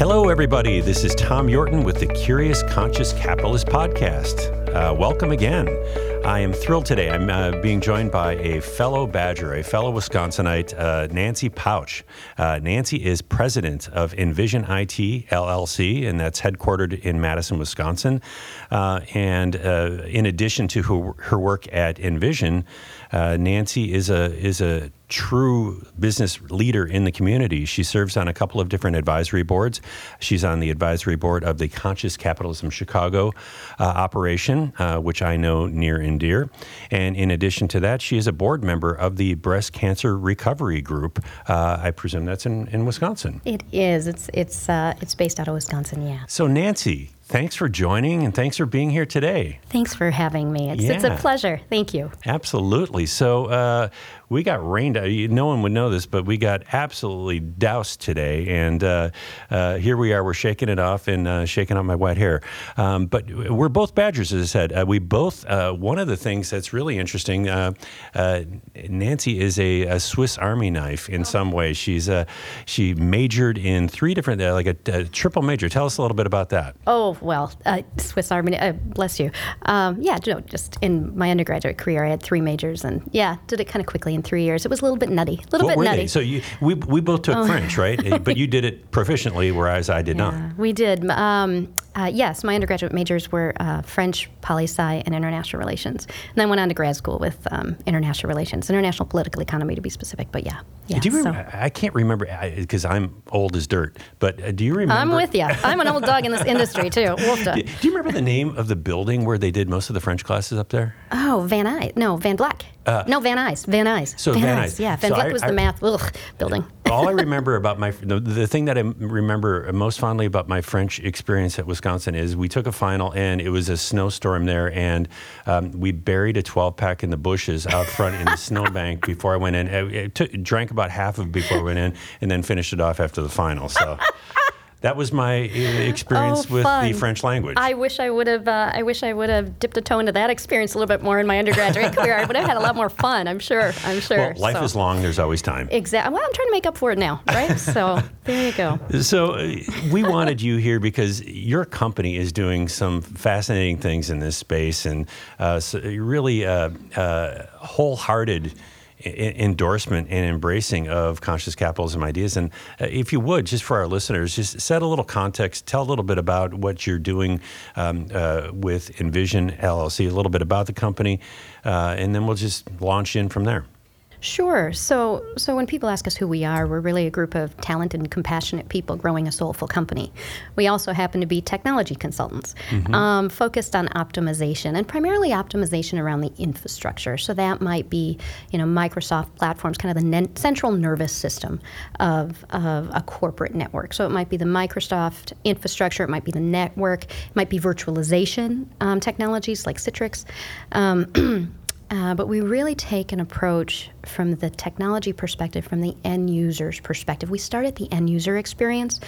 Hello, everybody. This is Tom Yorton with the Curious Conscious Capitalist Podcast. Uh, welcome again. I am thrilled today. I'm uh, being joined by a fellow Badger, a fellow Wisconsinite, uh, Nancy Pautsch. Uh, Nancy is president of Envision IT LLC, and that's headquartered in Madison, Wisconsin. Uh, and uh, in addition to her, her work at Envision, Nancy is a is a true business leader in the community. She serves on a couple of different advisory boards. She's on the advisory board of the Conscious Capitalism Chicago uh, operation, uh, which I know near and dear. And in addition to that, she is a board member of the Breast Cancer Recovery Group. Uh, I presume that's in, in Wisconsin. It is. It's it's uh, it's based out of Wisconsin. Yeah. So Nancy, thanks for joining and thanks for being here today. Thanks for having me. It's, it's a pleasure. Thank you. Absolutely. So uh, we got rained. uh, you- No one would know this, but we got absolutely doused today, and uh, uh, here we are. We're shaking it off and uh, shaking out my wet hair. Um, but we're both Badgers, as I said. Uh, we both. Uh, one of the things that's really interesting. Uh, uh, Nancy is a, a Swiss Army knife in some ways. She's uh, she majored in three different, uh, like a, a triple major. Tell us a little bit about that. Oh well, uh, Swiss Army. Uh, bless you. Um, yeah, no, just in my undergraduate career, I had three majors, and yeah, did it kind of quickly in three years. It was a little bit nutty. A little What bit nutty. they? So you, we we both took French, right? Uh, but you did it proficiently, whereas I did not. We did. Um, uh, yes, my undergraduate majors were uh, French, poli sci, and international relations. And then went on to grad school with um, international relations, international political economy to be specific. But yeah, yeah. do you so- remember? I can't remember because I'm old as dirt. But uh, do you remember? I'm with you. I'm an old dog in this industry too. Do you remember the name of the building where they did most of the French classes up there? Oh, Van Hise. No, Van Black. no, Van Hise. Van Hise. Uh, so Van Van Hise. Hise. Yeah, Van So was I- the math ugh, building. All I remember about my the, the thing that I remember most fondly about my French experience at Wisconsin is we took a final and it was a snowstorm there and um, we buried a 12 pack in the bushes out front in the snowbank before I went in. I, I took, drank about half of it before I went in and then finished it off after the final. So that was my uh, experience Oh, with the French language. I wish I would have. Uh, I wish I would have dipped a toe into that experience a little bit more in my undergraduate career. I would have had a lot more fun. I'm sure. I'm sure. well, life so. is long. There's always time. Exactly. Well, I'm trying to make up for it now, right? So there you go. So uh, we wanted you here because your company is doing some fascinating things in this space, and uh, so really uh, uh, wholehearted endorsement and embracing of conscious capitalism ideas. And uh, if you would, just for our listeners, just set a little context, tell a little bit about what you're doing um, uh, with Envision LLC, a little bit about the company, uh, and then we'll just launch in from there. Sure. So, so when people ask us who we are, we're really a group of talented and compassionate people growing a soulful company. We also happen to be technology consultants, um, focused on optimization and primarily optimization around the infrastructure. So that might be, you know, Microsoft platforms, kind of the nen- central nervous system of, of a corporate network. So it might be the Microsoft infrastructure, it might be the network, it might be virtualization um, technologies like Citrix. Um, Uh, but we really take an approach from the technology perspective, from the end user's perspective. We start at the end user experience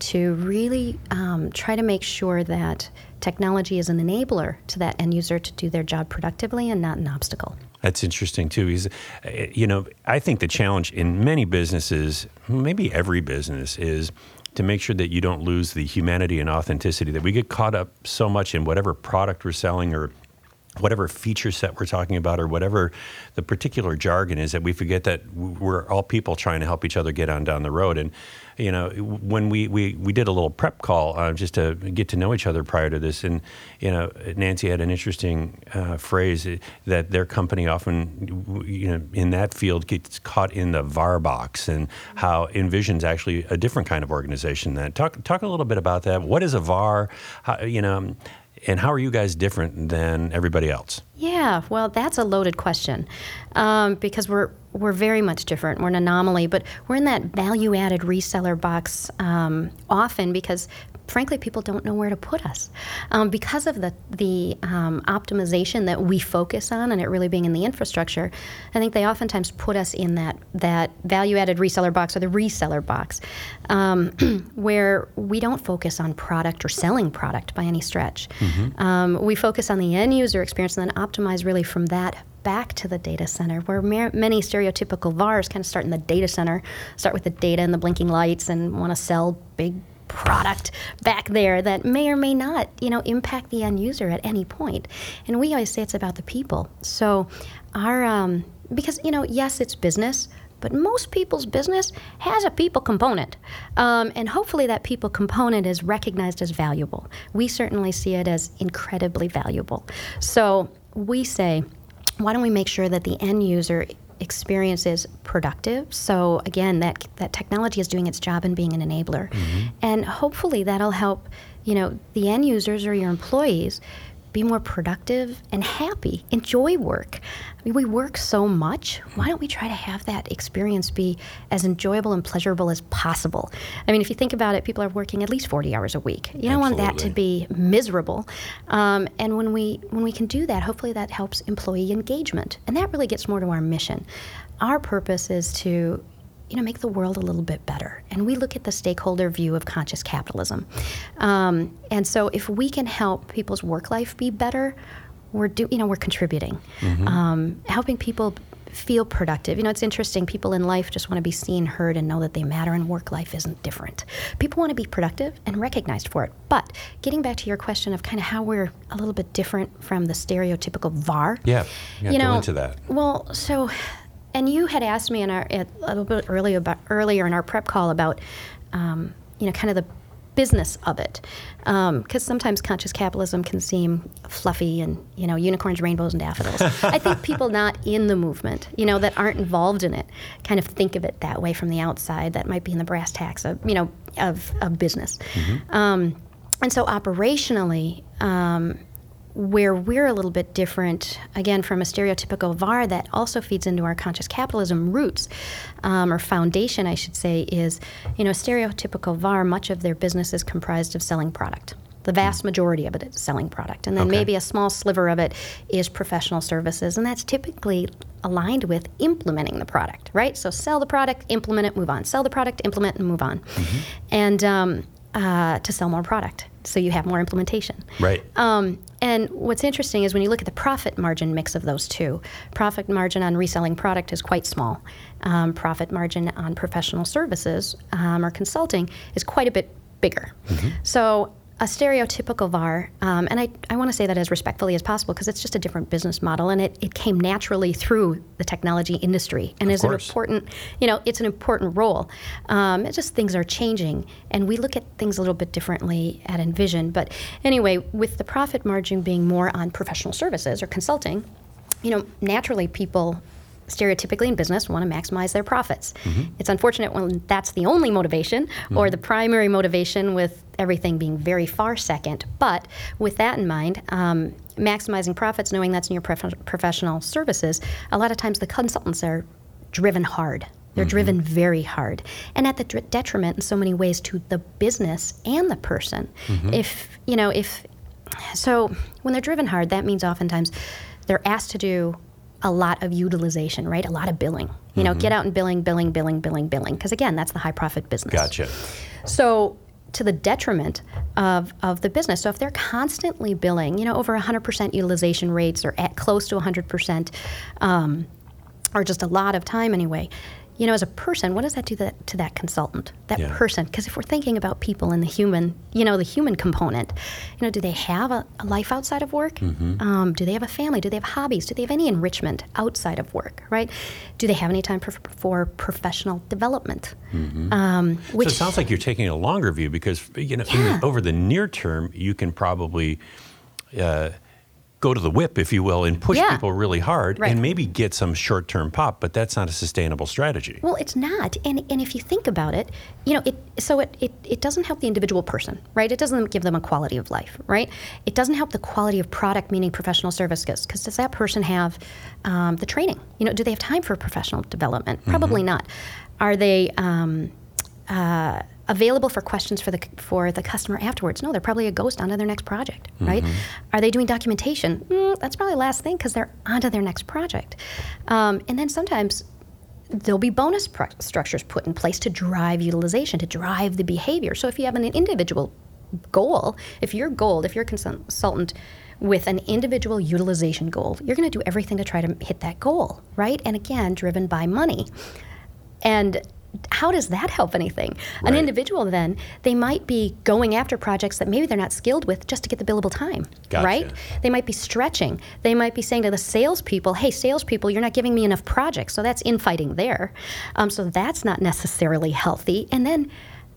to really um, try to make sure that technology is an enabler to that end user to do their job productively and not an obstacle. That's interesting too. Because, uh, you know, I think the challenge in many businesses, maybe every business, is to make sure that you don't lose the humanity and authenticity. That we get caught up so much in whatever product we're selling or whatever feature set we're talking about or whatever the particular jargon is that we forget that we're all people trying to help each other get on down the road. And you know when we we, we did a little prep call uh, just to get to know each other prior to this and you know nancy had an interesting uh, phrase that their company often you know in that field gets caught in the VAR box and how envision's actually a different kind of organization that. Talk talk a little bit about that. What is a VAR? How, you know and how are you guys different than everybody else? Yeah, well, that's a loaded question um, because we're we're very much different. We're an anomaly, but we're in that value-added reseller box um, often because, frankly, people don't know where to put us um, because of the the um, optimization that we focus on, and it really being in the infrastructure. I think they oftentimes put us in that that value-added reseller box or the reseller box, um, where we don't focus on product or selling product by any stretch. Um, we focus on the end user experience and then optimize really from that back to the data center, where ma- many stereotypical VARs kind of start in the data center, start with the data and the blinking lights, and want to sell big product back there that may or may not, you know, impact the end user at any point. And we always say it's about the people. So our um, because you know, yes, it's business, but most people's business has a people component. Um, and hopefully that people component is recognized as valuable. We certainly see it as incredibly valuable. So we say, why don't we make sure that the end user experience is productive. So again, that that technology is doing its job and being an enabler, mm-hmm. and hopefully that'll help you know the end users or your employees be more productive and happy, enjoy work. I mean, we work so much. Why don't we try to have that experience be as enjoyable and pleasurable as possible? I mean, if you think about it, people are working at least 40 hours a week. You don't Absolutely. want that to be miserable. Um, and when we when we can do that, hopefully that helps employee engagement, and that really gets more to our mission. Our purpose is to you know, make the world a little bit better. And we look at the stakeholder view of conscious capitalism. Um, and so if we can help people's work life be better, we're do, you know, we're contributing, mm-hmm. um, helping people feel productive. You know, it's interesting. People in life just want to be seen, heard, and know that they matter, and work life isn't different. People want to be productive and recognized for it. But getting back to your question of kind of how we're a little bit different from the stereotypical VAR. Yeah, yeah you know, go into that. Well, so and you had asked me in our a little bit earlier about earlier in our prep call about um, you know kind of the business of it. Because um, sometimes conscious capitalism can seem fluffy and you know unicorns rainbows and daffodils. I think people not in the movement you know that aren't involved in it kind of think of it that way from the outside. That might be in the brass tacks of you know of, of business. Mm-hmm. um, and so operationally um, where we're a little bit different, again, from a stereotypical VAR that also feeds into our conscious capitalism roots, um, or foundation, I should say, is, you know, stereotypical VAR, much of their business is comprised of selling product. The vast majority of it is selling product. And then okay. maybe a small sliver of it is professional services. And that's typically aligned with implementing the product, right? So sell the product, implement it, move on. Sell the product, implement, and move on. Mm-hmm. And um, uh, to sell more product so you have more implementation. Right. Um, and what's interesting is when you look at the profit margin mix of those two, profit margin on reselling product is quite small. Um, profit margin on professional services um, or consulting is quite a bit bigger. Mm-hmm. So a stereotypical VAR, um, and I, I want to say that as respectfully as possible because it's just a different business model and it, it came naturally through the technology industry and of is course. an important, you know, it's an important role. Um, it's just things are changing and we look at things a little bit differently at Envision. But anyway, with the profit margin being more on professional services or consulting, you know, naturally people stereotypically in business want to maximize their profits. Mm-hmm. It's unfortunate when that's the only motivation mm-hmm. or the primary motivation with everything being very far second. But with that in mind, um, maximizing profits, knowing that's in your prof- professional services, a lot of times the consultants are driven hard. They're mm-hmm. driven very hard and at the d- detriment in so many ways to the business and the person. Mm-hmm. If, you know, if, so when they're driven hard, that means oftentimes they're asked to do a lot of utilization, right? A lot of billing. You know, mm-hmm. get out and billing, billing, billing, billing, billing. Because again, that's the high profit business. Gotcha. So to the detriment of, of the business. So if they're constantly billing, you know, over 100% utilization rates or at close to 100%, um, or just a lot of time anyway, you know, as a person, what does that do that, to that consultant, that yeah. person? Because if we're thinking about people and the human, you know, the human component, you know, do they have a, a life outside of work? Mm-hmm. Um, do they have a family? Do they have hobbies? Do they have any enrichment outside of work? Right? Do they have any time for, for professional development? Mm-hmm. Um, which, so it sounds like you're taking a longer view because you know, yeah. over the near term, you can probably. Uh, go to the whip, if you will, and push yeah. people really hard right. and maybe get some short term pop, but that's not a sustainable strategy. Well, it's not. And, and if you think about it, you know, it, so it, it, it doesn't help the individual person, right? It doesn't give them a quality of life, right? It doesn't help the quality of product, meaning professional services, because does that person have um, the training? You know, do they have time for professional development? Probably mm-hmm. not. Are they, um, uh, available for questions for the for the customer afterwards. No, they're probably a ghost onto their next project, right? Mm-hmm. Are they doing documentation? Mm, that's probably the last thing because they're onto their next project. Um, and then sometimes there'll be bonus pro- structures put in place to drive utilization, to drive the behavior. So if you have an individual goal, if your goal, if you're a consultant with an individual utilization goal, you're going to do everything to try to hit that goal, right? And again, driven by money. And how does that help anything? Right. An individual then, they might be going after projects that maybe they're not skilled with just to get the billable time, Gotcha. right? They might be stretching. They might be saying to the salespeople, "Hey, salespeople, you're not giving me enough projects." So that's infighting there. Um, so that's not necessarily healthy. And then,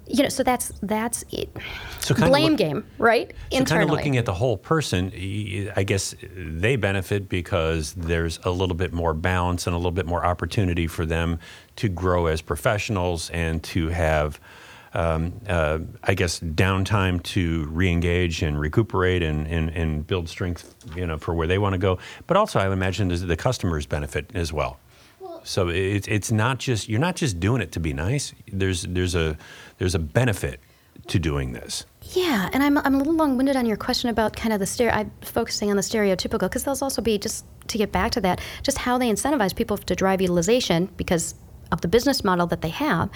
you know, so that's that's it. So blame look- game, right? So kind of looking at the whole person, I guess they benefit because there's a little bit more balance and a little bit more opportunity for them to grow as professionals and to have, um, uh, I guess, downtime to re-engage and recuperate and, and, and build strength, you know, for where they want to go. But also, I would imagine the customers benefit as well. So it's it's not just you're not just doing it to be nice. There's there's a there's a benefit to doing this. Yeah, and I'm, I'm a little long-winded on your question about kind of the stereo. I'm focusing on the stereotypical because those also be just to get back to that, just how they incentivize people to drive utilization because of the business model that they have,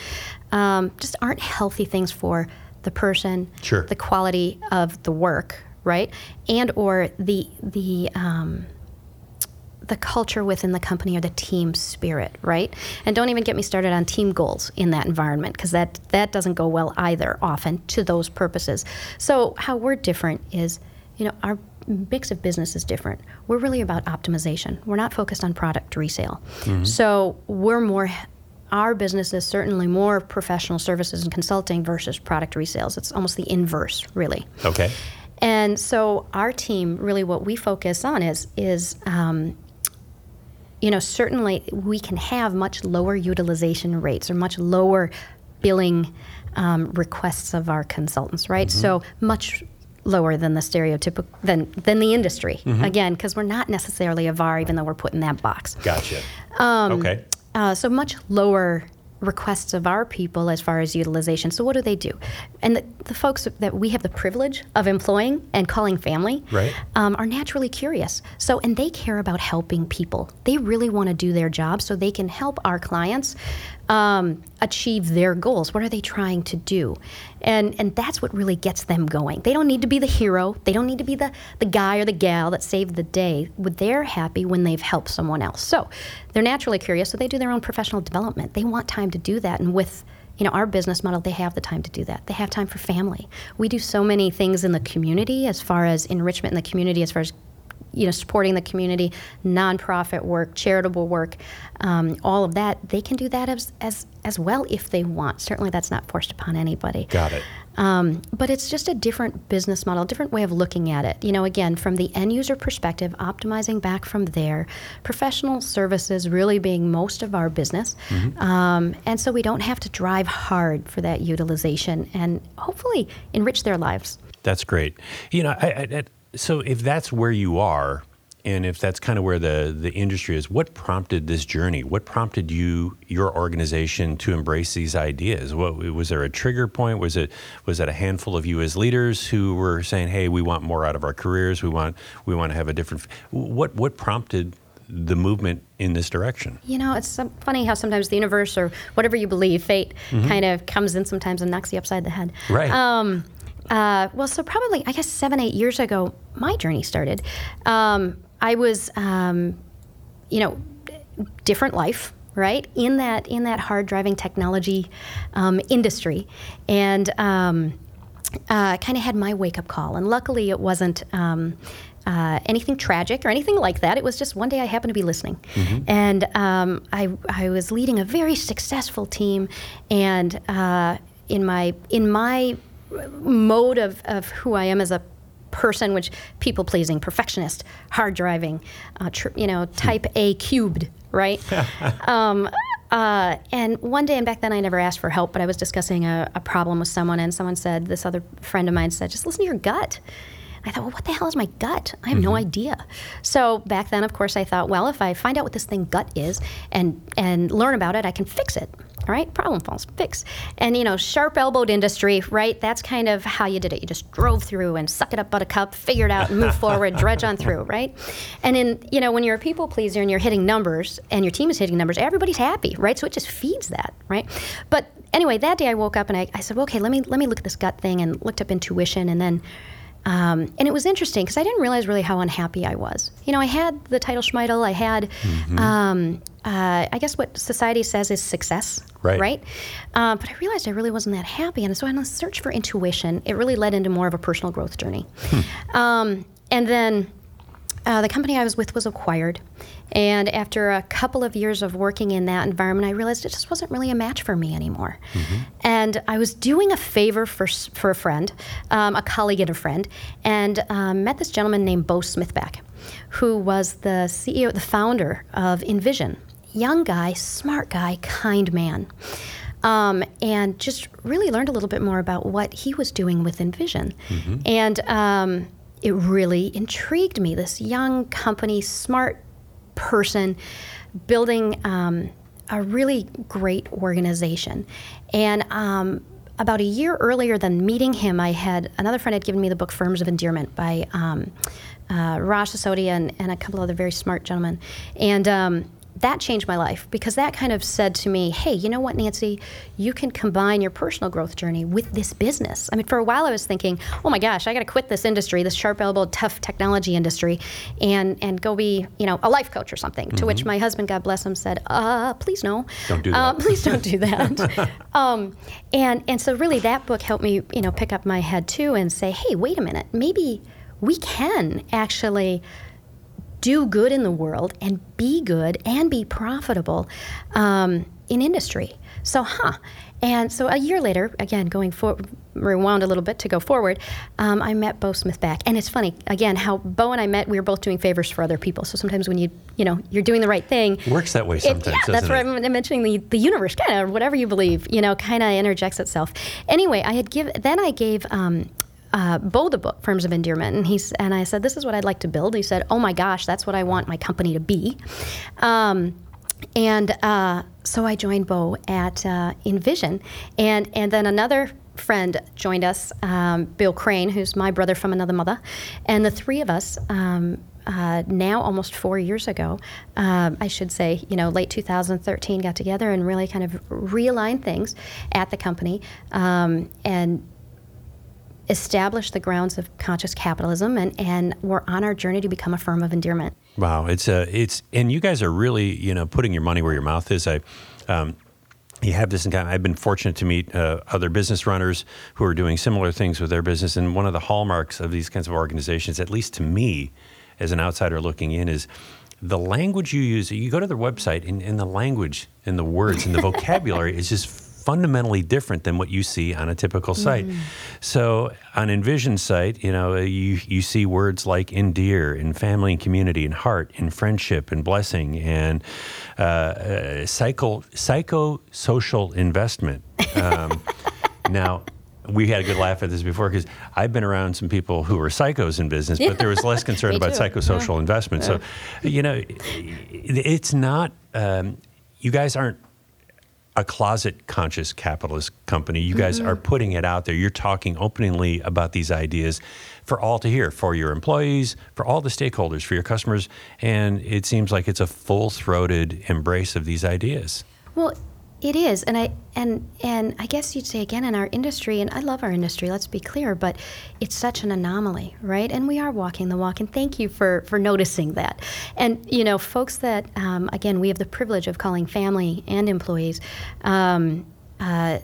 um, just aren't healthy things for the person, Sure. the quality of the work, right, and or the the um, the culture within the company or the team spirit, right? And don't even get me started on team goals in that environment because that that doesn't go well either often to those purposes. So how we're different is, you know, our mix of business is different. We're really about optimization. We're not focused on product resale. So we're more our business is certainly more professional services and consulting versus product resales. It's almost the inverse, really. Okay. And so our team, really, what we focus on is is um, you know certainly we can have much lower utilization rates or much lower billing um, requests of our consultants, right? So much lower than the stereotypical than than the industry again because we're not necessarily a VAR even though we're put in that box. Gotcha. Um, okay. Uh, so much lower requests of our people as far as utilization. So what do they do? And the, the folks that we have the privilege of employing and calling family Right. um, are naturally curious. So and they care about helping people. They really want to do their job so they can help our clients um, achieve their goals. What are they trying to do? And and that's what really gets them going. They don't need to be the hero. They don't need to be the the guy or the gal that saved the day. They're happy when they've helped someone else. So they're naturally curious. So they do their own professional development. They want time to do that. And with you know our business model, they have the time to do that. They have time for family. We do so many things in the community as far as enrichment in the community, as far as you know, supporting the community, nonprofit work, charitable work, um, all of that. They can do that as, as as well if they want. Certainly, that's not forced upon anybody. Got it. Um, but it's just a different business model, a different way of looking at it. You know, again, from the end user perspective, optimizing back from there, professional services really being most of our business. Um, and so we don't have to drive hard for that utilization and hopefully enrich their lives. That's great. You know, I, I, so if that's where you are, and if that's kind of where the the industry is, what prompted this journey? What prompted you, your organization, to embrace these ideas? What was there a trigger point? Was it was it a handful of you as leaders who were saying, "Hey, we want more out of our careers. We want we want to have a different." What what prompted the movement in this direction? You know, it's some, funny how sometimes the universe or whatever you believe, fate, kind of comes in sometimes and knocks you upside the head. Right. Um, uh, well, so probably, I guess, seven, eight years ago, my journey started. Um, I was, um, you know, different life, right? In that in that hard driving technology um, industry, and um, uh, kind of had my wake up call. And luckily, it wasn't. Um, uh, anything tragic or anything like that. It was just one day I happened to be listening, and um, I I was leading a very successful team, and uh, in my in my mode of, of who I am as a person, which people pleasing, perfectionist, hard driving, uh, tr- you know, type A cubed, right? um, uh, and one day, and back then I never asked for help, but I was discussing a, a problem with someone, and someone said, this other friend of mine said, just listen to your gut. I thought, well, what the hell is my gut? I have no idea. So back then, of course, I thought, well, if I find out what this thing gut is and and learn about it, I can fix it. All right, problem falls, fix. And you know, sharp elbowed industry, right? That's kind of how you did it. You just drove through and suck it up, buttercup, figure it out, move forward, dredge on through, right? And in you know, when you're a people pleaser and you're hitting numbers and your team is hitting numbers, everybody's happy, right? So it just feeds that, right? But anyway, that day I woke up and I, I said, well, okay, let me let me look at this gut thing and looked up intuition and then Um, and it was interesting because I didn't realize really how unhappy I was. You know, I had the title Schmeidel, I had, Mm-hmm. um, uh, I guess what society says is success, Right. right? Uh, but I realized I really wasn't that happy. And so in a search for intuition, it really led into more of a personal growth journey. Um, and then uh, the company I was with was acquired. And after a couple of years of working in that environment, I realized it just wasn't really a match for me anymore. And I was doing a favor for, for a friend, um, a colleague and a friend, and um, met this gentleman named Bo Smithback, who was the CEO, the founder of Envision. Young guy, smart guy, kind man. Um, and just really learned a little bit more about what he was doing with Envision. And um, it really intrigued me. This young company, smart person, building um, a really great organization. And um, about a year earlier than meeting him, I had another friend had given me the book Firms of Endearment by um, uh, Raj Sisodia and, and a couple other very smart gentlemen. And um, that changed my life because that kind of said to me, hey, you know what, Nancy? You can combine your personal growth journey with this business. I mean, for a while I was thinking, oh my gosh, I got to quit this industry, this sharp elbowed, tough technology industry, and, and go be, you know, a life coach or something. To which my husband, God bless him, said, uh, please no. Don't do Uh, that. please don't do that. um, and, and so really that book helped me, you know, pick up my head too and say, hey, wait a minute, maybe we can actually do good in the world and be good and be profitable um, in industry. So, huh. And so a year later, again, going for rewound a little bit to go forward, um, I met Bo Smithback. And it's funny, again, how Bo and I met, we were both doing favors for other people. So sometimes when you, you know, you're doing the right thing. Works that way it- sometimes. yeah, that's what it? I'm mentioning. The, the universe, kind of, whatever you believe, you know, kind of interjects itself. Anyway, I had give, then I gave, um, uh, Bo the book, Firms of Endearment, and he's and I said, "This is what I'd like to build." He said, "Oh my gosh, that's what I want my company to be," um, and uh, so I joined Bo at uh, Envision, and and then another friend joined us, um, Bill Crane, who's my brother from another mother, and the three of us. Um, uh, now, almost four years ago, um, I should say, you know, late 2013, got together and really kind of realigned things at the company, um, and establish the grounds of conscious capitalism, and, and we're on our journey to become a firm of endearment. Wow, it's uh, it's and you guys are really you know putting your money where your mouth is. I. Um, you have this in common. I've been fortunate to meet uh, other business runners who are doing similar things with their business. And one of the hallmarks of these kinds of organizations, at least to me, as an outsider looking in, is the language you use. You go to their website, and, and the language and the words and the vocabulary is just fundamentally different than what you see on a typical site. So on Envision site, you know, you you see words like endear, and family and community, and heart, and friendship, and blessing, and uh, uh, psycho psychosocial investment. Um, now. We had a good laugh at this before because I've been around some people who were psychos in business, but there was less concern about psychosocial investment. So, you know, it's not, um, you guys aren't a closet conscious capitalist company. You guys Mm-hmm. are putting it out there. You're talking openly about these ideas for all to hear, for your employees, for all the stakeholders, for your customers. And it seems like it's a full throated embrace of these ideas. Well, it is, and I and and I guess you'd say again in our industry, and I love our industry. Let's be clear, but it's such an anomaly, right? And we are walking the walk. And thank you for for noticing that. And you know, folks that um, again we have the privilege of calling family and employees. Um, uh,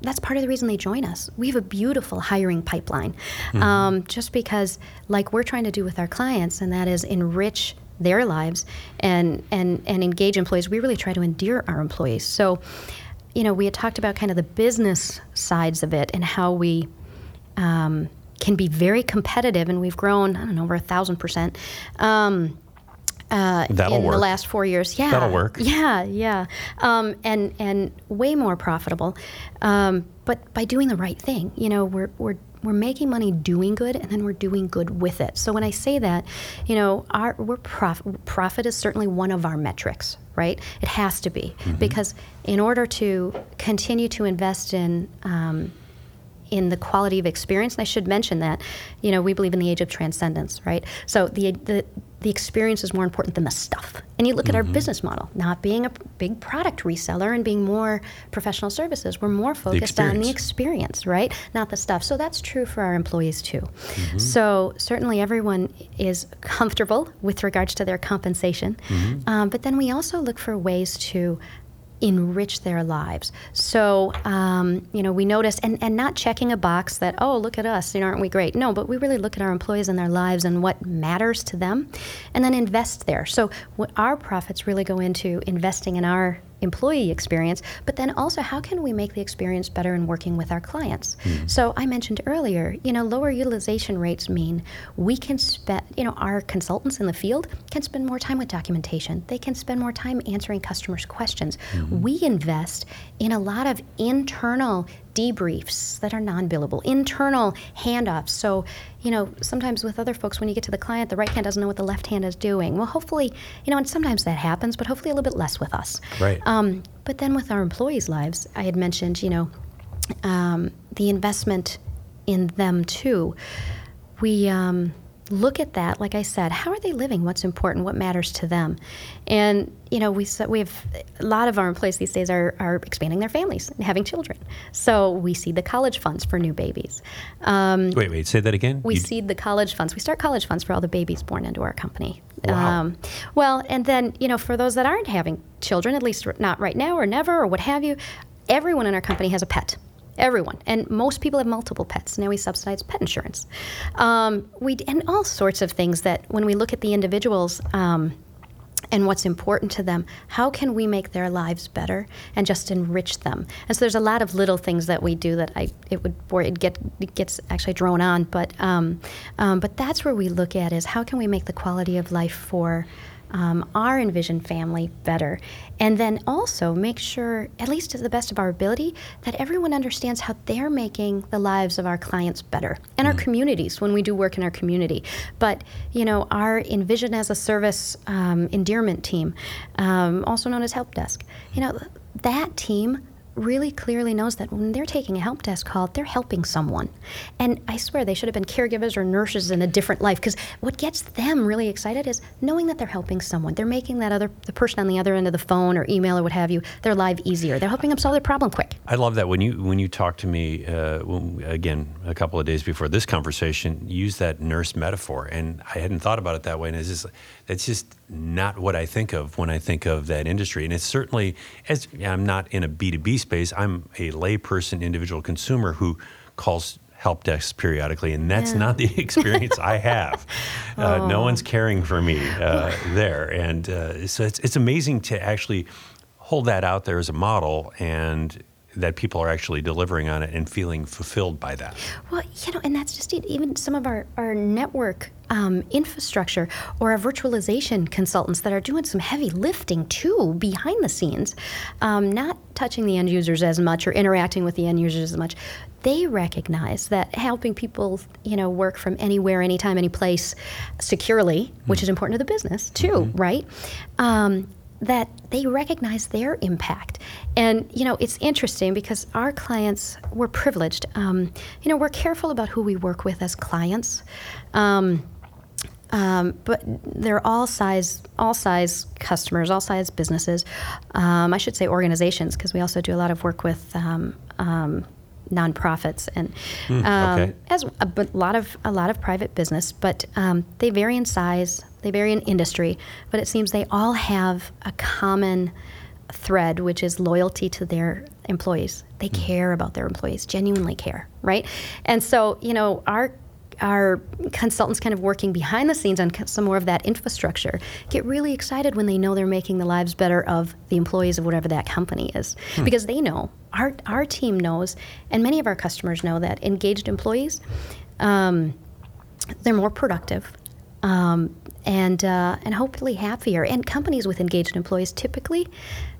that's part of the reason they join us. We have a beautiful hiring pipeline, um, just because, like we're trying to do with our clients, and that is enrich their lives and and and engage employees. We really try to endear our employees. So, you know, we had talked about kind of the business sides of it and how we um, can be very competitive, and we've grown I don't know over a thousand percent. Um, uh, That'll in the last four years, yeah, That'll work. Yeah, yeah, um, and and way more profitable, um, but by doing the right thing. You know, we're we're we're making money doing good, and then we're doing good with it. So when I say that, you know, our we're prof- profit is certainly one of our metrics, right? It has to be because in order to continue to invest in um, in the quality of experience. And I should mention that, you know, we believe in the age of transcendence, right? So the the the experience is more important than the stuff. And you look mm-hmm. at our business model, not being a big product reseller and being more professional services. We're more focused the on the experience, right? Not the stuff. So that's true for our employees too. Mm-hmm. So certainly everyone is comfortable with regards to their compensation. Mm-hmm. Um, but then we also look for ways to enrich their lives. So, um, you know, we notice, and, and not checking a box that, oh, look at us, you know, aren't we great? No, but we really look at our employees and their lives and what matters to them and then invest there. So, what our profits really go into investing in our employee experience, but then also how can we make the experience better in working with our clients? Mm. So I mentioned earlier, you know, lower utilization rates mean we can spend, you know, our consultants in the field can spend more time with documentation. They can spend more time answering customers' questions. Mm-hmm. We invest in a lot of internal debriefs that are non-billable, internal handoffs. So, you know, sometimes with other folks, when you get to the client, the right hand doesn't know what the left hand is doing. Well, hopefully, you know, and sometimes that happens, but hopefully a little bit less with us. Right. Um, but then with our employees' lives, I had mentioned, you know, um, the investment in them too. We. Um, look at that like i said how are they living? What's important? What matters to them? And you know we we have a lot of our employees these days are, are expanding their families and having children. So we seed the college funds for new babies. Um, wait wait say that again? we you... seed the college funds. We start college funds for all the babies born into our company. Wow. Um, well and then you know for those that aren't having children at least not right now or never or what have you everyone in our company has a pet everyone. And most people have multiple pets. Now we subsidize pet insurance. Um, we and all sorts of things that when we look at the individuals um, and what's important to them how can we make their lives better and just enrich them? And so there's a lot of little things that we do that i it would it get it gets actually drone on. But um, um, but that's where we look at is how can we make the quality of life for um, our envisioned family better. And then also make sure, at least to the best of our ability, that everyone understands how they're making the lives of our clients better and mm-hmm. our communities when we do work in our community. But, you know, our Envision as a Service um, endearment team, um, also known as Help Desk, you know, that team really clearly knows that when they're taking a help desk call, they're helping someone. And I swear they should have been caregivers or nurses in a different life because what gets them really excited is knowing that they're helping someone. They're making that other the person on the other end of the phone or email or what have you their life easier. They're helping them solve their problem quick. I love that when you when you talk to me uh, when, again a couple of days before this conversation, use that nurse metaphor, and I hadn't thought about it that way, and it's just it's just not what I think of when I think of that industry. And it's certainly, as I'm not in a B2B space, I'm a layperson, individual consumer who calls help desks periodically, and that's yeah. not the experience I have. Uh, oh. No one's caring for me uh, there, and uh, so it's it's amazing to actually hold that out there as a model and that people are actually delivering on it and feeling fulfilled by that. Well, you know, and that's just it. Even some of our, our network um, infrastructure or our virtualization consultants that are doing some heavy lifting too behind the scenes, um, not touching the end users as much or interacting with the end users as much. They recognize that helping people, you know, work from anywhere, anytime, any place, securely, mm-hmm. which is important to the business too, mm-hmm. right? Um, that they recognize their impact. And, you know, it's interesting because our clients, we're privileged. Um, you know, we're careful about who we work with as clients. Um, um, but they're all size, all size customers, all size businesses. Um, I should say organizations because we also do a lot of work with um, um, nonprofits and mm, okay. as a, a, lot of a lot of private business. But they vary in size, they vary in industry, but it seems they all have a common thread, which is loyalty to their employees. They mm. care about their employees, genuinely care, right? And so, you know, our our consultants kind of working behind the scenes on some more of that infrastructure get really excited when they know they're making the lives better of the employees of whatever that company is hmm. because they know our, our team knows and many of our customers know that engaged employees um, they're more productive um, and uh, and hopefully happier. And companies with engaged employees typically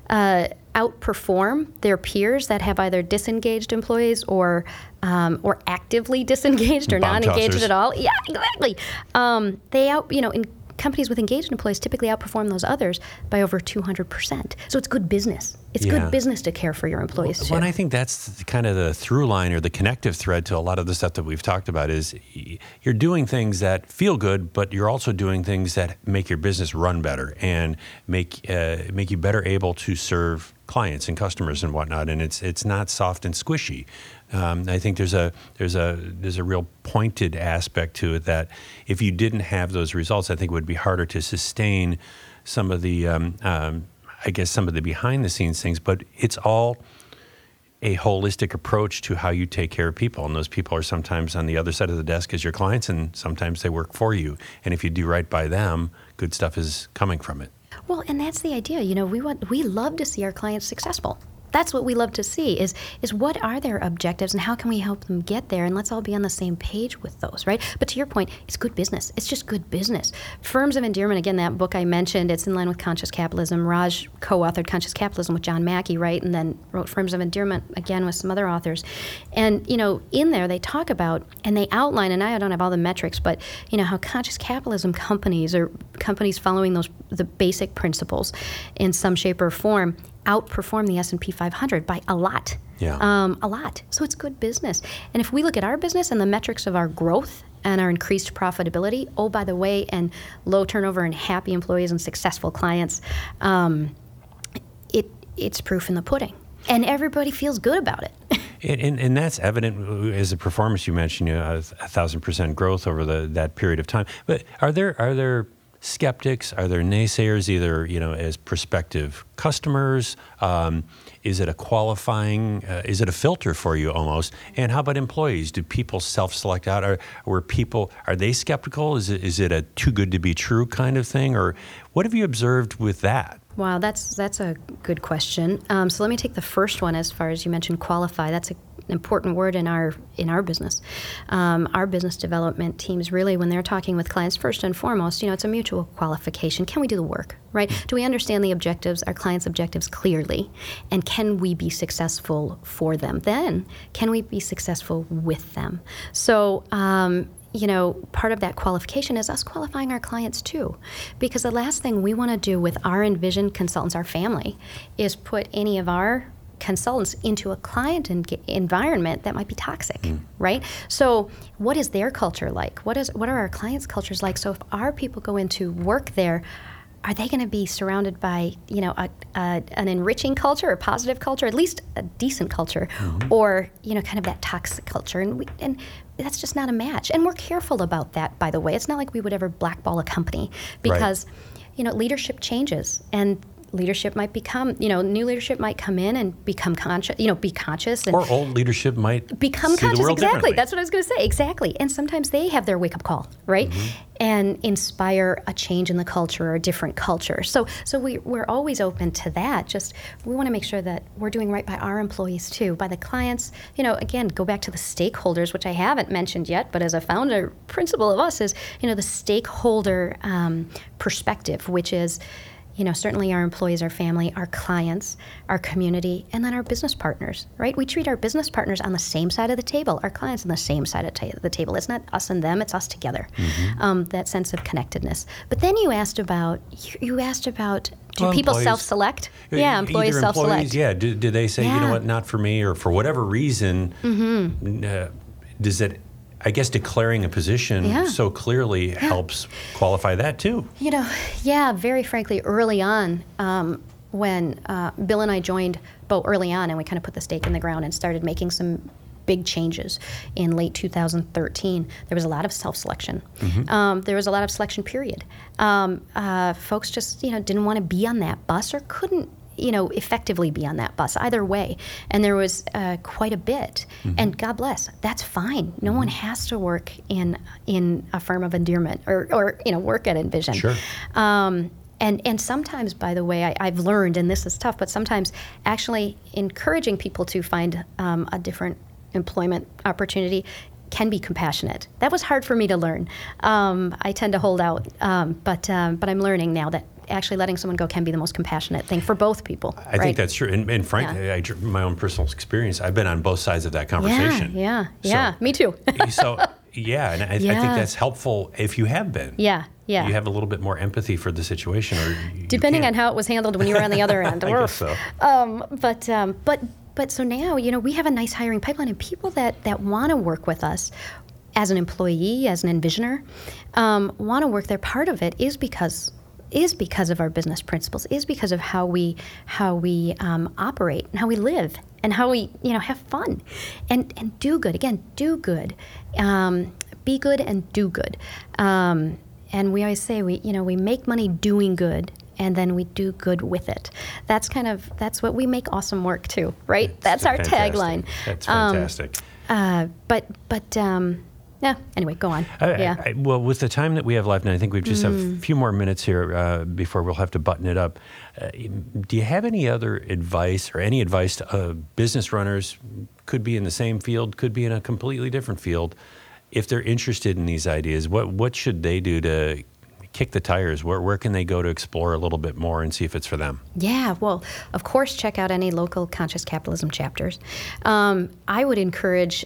uh, outperform their peers that have either disengaged employees or um, or actively disengaged or non-engaged at all. Yeah, exactly. Um, they out you know in companies with engaged employees typically outperform those others by over 200%. So it's good business. It's Yeah. good business to care for your employees too. Well, and I think that's kind of the through line or the connective thread to a lot of the stuff that we've talked about is you're doing things that feel good, but you're also doing things that make your business run better and make uh, make you better able to serve clients and customers and whatnot. And it's it's not soft and squishy. Um, I think there's a there's a there's a real pointed aspect to it that if you didn't have those results, I think it would be harder to sustain some of the um, um, I guess some of the behind the scenes things. But it's all a holistic approach to how you take care of people. And those people are sometimes on the other side of the desk as your clients, and sometimes they work for you. And if you do right by them, good stuff is coming from it. Well, and that's the idea. You know, we want we love to see our clients successful. That's what we love to see is is what are their objectives and how can we help them get there and let's all be on the same page with those, right? But to your point, it's good business. It's just good business. Firms of Endearment, again, that book I mentioned, it's in line with Conscious Capitalism. Raj co-authored Conscious Capitalism with John Mackey, right? And then wrote Firms of Endearment again with some other authors. And, you know, in there they talk about and they outline, and I don't have all the metrics, but you know, how conscious capitalism companies or companies following those the basic principles in some shape or form outperform the S&P 500 by a lot. Yeah. Um, a lot. So it's good business. And if we look at our business and the metrics of our growth and our increased profitability, oh, by the way, and low turnover and happy employees and successful clients, um, it it's proof in the pudding. And everybody feels good about it. And, and, and that's evident as the performance you mentioned, you know, a, a thousand percent growth over the, that period of time. But are there are there skeptics? Are there naysayers, either you know, as prospective customers? Um, is it a qualifying? Uh, is it a filter for you almost? And how about employees? Do people self-select out? Are were people are they skeptical? Is it is it a too good to be true kind of thing, or what have you observed with that? Wow, that's that's a good question. Um, so let me take the first one as far as you mentioned qualify. That's a, important word in our in our business. Um, our business development teams really, when they're talking with clients, first and foremost, you know, it's a mutual qualification. Can we do the work, right? Do we understand the objectives, our clients' objectives clearly, and can we be successful for them? Then, can we be successful with them? So. Um, you know, part of that qualification is us qualifying our clients too. Because the last thing we want to do with our Envision consultants, our family, is put any of our consultants into a client en- environment that might be toxic, mm. right? So, what is their culture like? What is what are our clients' cultures like? So, if our people go into work there, are they going to be surrounded by you know a, a, an enriching culture, a positive culture, at least a decent culture, mm-hmm. or you know kind of that toxic culture? And we, and that's just not a match. And we're careful about that, by the way. It's not like we would ever blackball a company because you know leadership changes and leadership might become you know new leadership might come in and become conscious you know be conscious Or old leadership might become conscious. exactly. that's what i was going to say. Exactly. And sometimes they have their wake-up call right? Mm-hmm. and inspire a change in the culture or a different culture. So so we, we're always open to that. Just we want to make sure that we're doing right by our employees too by the clients. You know again go back to the stakeholders which i haven't mentioned yet but as a founder principle of us is you know the stakeholder um, perspective which is you know, certainly our employees, our family, our clients, our community, and then our business partners, right? We treat our business partners on the same side of the table, our clients on the same side of ta- the table. It's not us and them, it's us together. Mm-hmm. Um, that sense of connectedness. But then you asked about, you, you asked about, do Well, people self select? Yeah, employees self select. yeah. Do, do they say, you know Mm-hmm. what, not for me, or for whatever reason? Uh, does it? I guess declaring a position Yeah. so clearly helps qualify that too. You know, yeah, very frankly, early on, um, when uh, Bill and I joined Bo early on, and we kind of put the stake in the ground and started making some big changes in late 2013. There was a lot of self-selection. Um, there was a lot of selection period. Um, uh, folks just, you know, didn't want to be on that bus or couldn't you know, effectively be on that bus either way. And there was uh, quite a bit. And God bless, that's fine. No one has to work in in a firm of endearment or, or you know, work at Envision. Sure. Um, and, and sometimes, by the way, I, I've learned, and this is tough, but sometimes actually encouraging people to find um, a different employment opportunity can be compassionate. That was hard for me to learn. Um, I tend to hold out, um, but um, but I'm learning now that actually letting someone go can be the most compassionate thing for both people. I right? think that's true. And, and frankly, I, my own personal experience, I've been on both sides of that conversation. yeah, So- yeah. Me too. so Yeah, and I, I think that's helpful if you have been. Yeah, yeah. You have a little bit more empathy for the situation, or Depending on how it was handled when you were on the other end. I guess so. Um, but um, but but so now you know we have a nice hiring pipeline and people that that want to work with us as an employee, as an envisioner, um, want to work there. Part of it is because is because of our business principles, is because of how we how we um, operate and how we live and how we you know have fun and and do good. Again, do good, um, be good and do good. Um, and we always say we you know we make money doing good and then we do good with it. That's kind of that's what we make awesome work too, right? That's our Fantastic. tagline. That's Um, fantastic. uh, but but um, yeah. Anyway, go on. I- yeah. I- well, with the time that we have left, and I think we just have a few more minutes here uh, before we'll have to button it up. Uh, do you have any other advice or any advice to uh, business runners? Could be in the same field, could be in a completely different field. If they're interested in these ideas, what what should they do to kick the tires? Where where can they go to explore a little bit more and see if it's for them? Yeah, well, of course, check out any local conscious capitalism chapters. Um, I would encourage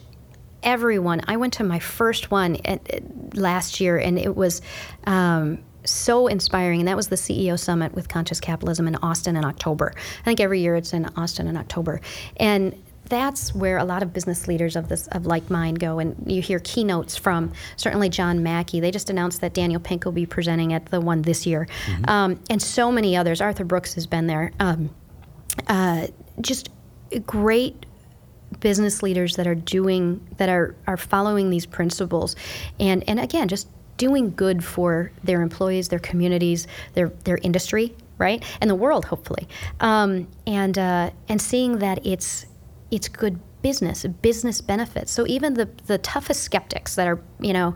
everyone. I went to my first one at, at- last year, and it was. Um, so inspiring, and that was the CEO summit with Conscious Capitalism in Austin in October. I think every year it's in Austin in October, and that's where a lot of business leaders of this of like mind go. And you hear keynotes from certainly john mackey. They just announced that daniel pink will be presenting at the one this year. Um, and so many others. Arthur brooks has been there. Um, uh, just great business leaders that are doing that are are following these principles and and again just doing good for their employees their communities their their industry right? And the world hopefully. Um, and uh, and seeing that it's it's good business business benefits. So even the the toughest skeptics that are you know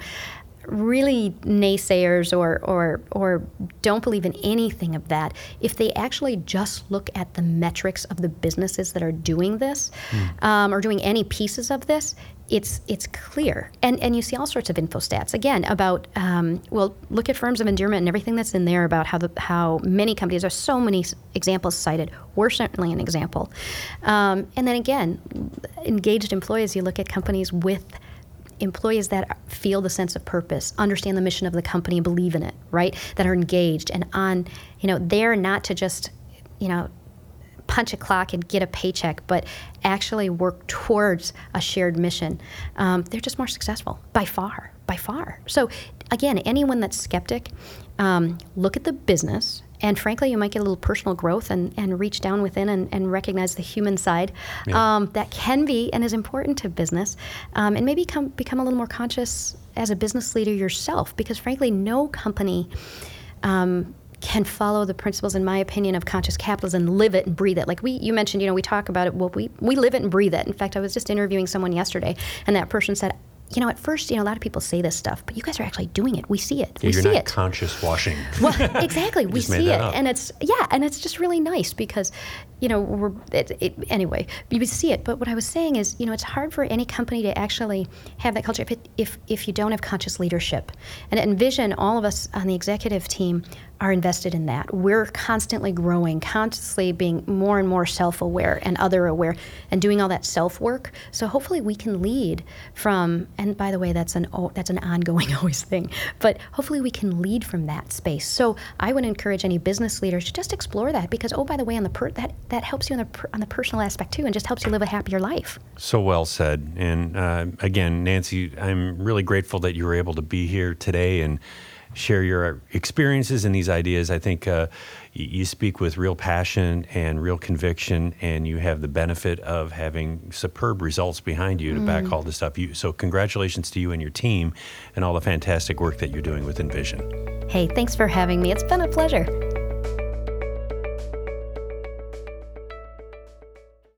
really naysayers or, or, or don't believe in anything of that, if they actually just look at the metrics of the businesses that are doing this um, or doing any pieces of this, it's it's clear. And and you see all sorts of info stats again about um, well, look at firms of endearment and everything that's in there about how the how many companies. There's so many examples cited. We're certainly an example. Um, and then again, engaged employees. You look at companies with employees that feel the sense of purpose, understand the mission of the company, believe in it, right? That are engaged and on, you know, there not to just, you know, punch a clock and get a paycheck, but actually work towards a shared mission. Um, they're just more successful by far, by far. So, again, anyone that's skeptic, um, look at the business. And frankly, you might get a little personal growth and, and reach down within and, and recognize the human side Yeah. um, that can be and is important to business. Um, and maybe come, become a little more conscious as a business leader yourself, because frankly, no company um, can follow the principles, in my opinion, of conscious capitalism and live it and breathe it. Like we, you mentioned, you know, we talk about it. Well, we we live it and breathe it. In fact, I was just interviewing someone yesterday, and that person said, you know, at first, you know, a lot of people say this stuff, but you guys are actually doing it. We see it. Yeah, we you're see not it. conscious washing. Well, exactly. we see it, up. and it's yeah, and it's just really nice because, you know, we're it, it, anyway. You see it, but what I was saying is, you know, it's hard for any company to actually have that culture if it, if if you don't have conscious leadership. And Envision, all of us on the executive team are invested in that. We're constantly growing, constantly being more and more self-aware and other-aware, and doing all that self-work. So hopefully, we can lead from. And by the way, that's an that's an ongoing always thing. But hopefully, we can lead from that space. So I would encourage any business leaders to just explore that because oh, by the way, on the per- that that helps you on the per- on the personal aspect too, and just helps you live a happier life. So well said. And uh, again, Nancy, I'm really grateful that you were able to be here today and share your experiences and these ideas. I think uh, you speak with real passion and real conviction, and you have the benefit of having superb results behind you to back all this stuff. You, so, congratulations to you and your team and all the fantastic work that you're doing with Envision. Hey, thanks for having me. It's been a pleasure.